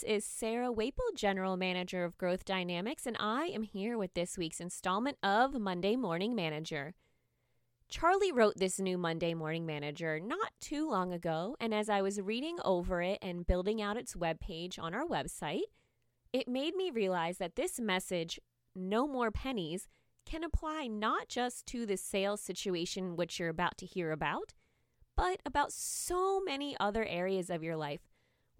This is Sarah Waple, General Manager of Growth Dynamics, and I am here with this week's installment of Monday Morning Manager. Charlie wrote this new Monday Morning Manager not too long ago, and as I was reading over it and building out its webpage on our website, it made me realize that this message, No More Pennies, can apply not just to the sales situation which you're about to hear about, but about so many other areas of your life,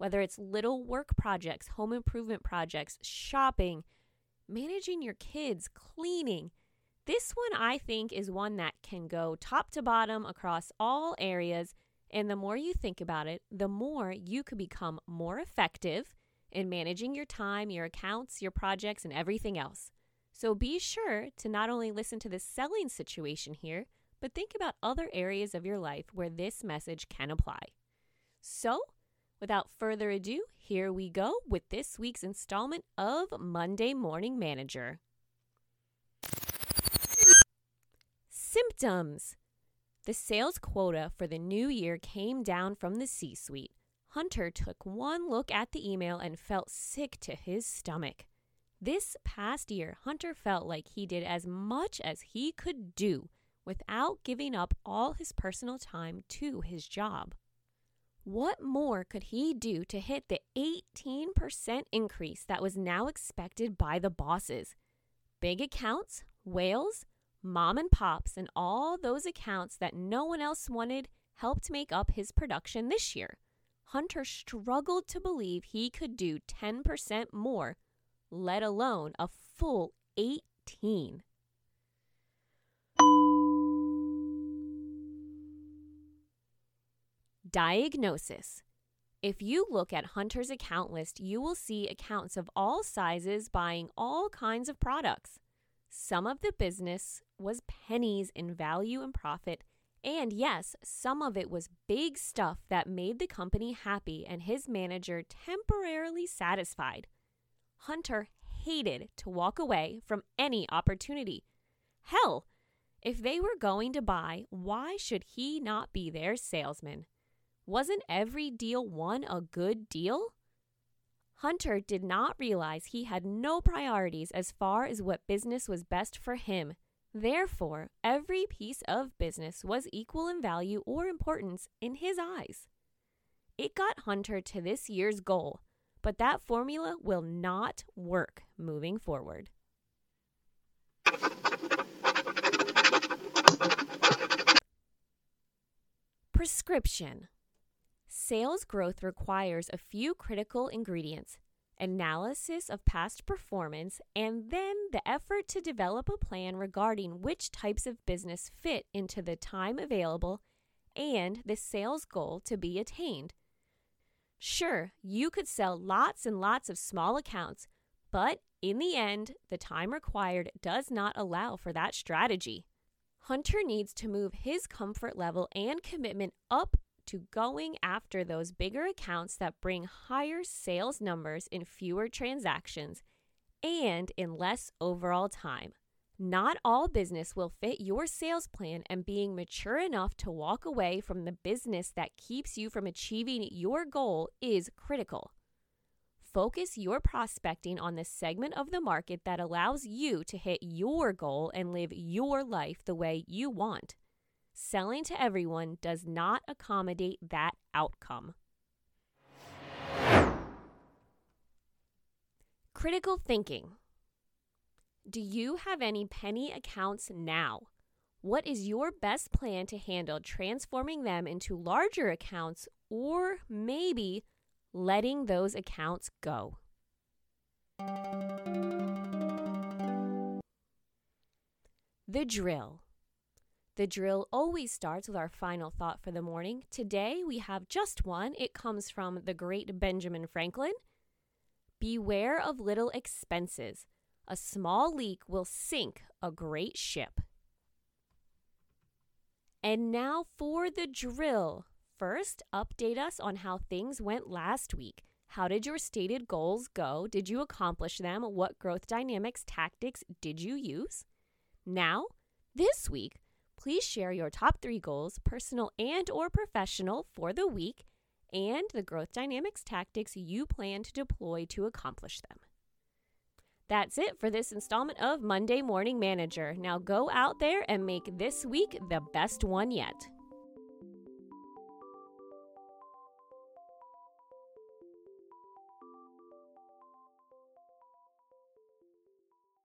whether it's little work projects, home improvement projects, shopping, managing your kids, cleaning this one, I think, is one that can go top to bottom across all areas. And the more you think about it, the more you could become more effective in managing your time, your accounts, your projects, and everything else. So be sure to not only listen to the selling situation here, but think about other areas of your life where this message can apply. So, without further ado, here we go with this week's installment of Monday Morning Manager. Symptoms The sales quota for the new year came down from the C suite. Hunter took one look at the email and felt sick to his stomach. This past year, Hunter felt like he did as much as he could do without giving up all his personal time to his job. What more could he do to hit the 18% increase that was now expected by the bosses? Big accounts, whales, mom and pops, and all those accounts that no one else wanted helped make up his production this year. Hunter struggled to believe he could do 10% more, let alone a full 18. Diagnosis If you look at Hunter's account list, you will see accounts of all sizes buying all kinds of products. Some of the business was pennies in value and profit. And yes, some of it was big stuff that made the company happy and his manager temporarily satisfied. Hunter hated to walk away from any opportunity. Hell, if they were going to buy, why should he not be their salesman? Wasn't every deal won a good deal? Hunter did not realize he had no priorities as far as what business was best for him. Therefore, every piece of business was equal in value or importance in his eyes. It got Hunter to this year's goal, but that formula will not work moving forward. Prescription Sales growth requires a few critical ingredients analysis of past performance, and then the effort to develop a plan regarding which types of business fit into the time available and the sales goal to be attained. Sure, you could sell lots and lots of small accounts, but in the end, the time required does not allow for that strategy. Hunter needs to move his comfort level and commitment up to going after those bigger accounts that bring higher sales numbers in fewer transactions and in less overall time. Not all business will fit your sales plan, and being mature enough to walk away from the business that keeps you from achieving your goal is critical. Focus your prospecting on the segment of the market that allows you to hit your goal and live your life the way you want. Selling to everyone does not accommodate that outcome. Critical thinking. Do you have any penny accounts now? What is your best plan to handle transforming them into larger accounts or maybe letting those accounts go? The drill. The drill always starts with our final thought for the morning. Today we have just one. It comes from the great Benjamin Franklin. Beware of little expenses. A small leak will sink a great ship. And now for the drill. First, update us on how things went last week. How did your stated goals go? Did you accomplish them? What growth dynamics tactics did you use? Now, this week, Please share your top 3 goals, personal and or professional for the week and the growth dynamics tactics you plan to deploy to accomplish them. That's it for this installment of Monday Morning Manager. Now go out there and make this week the best one yet.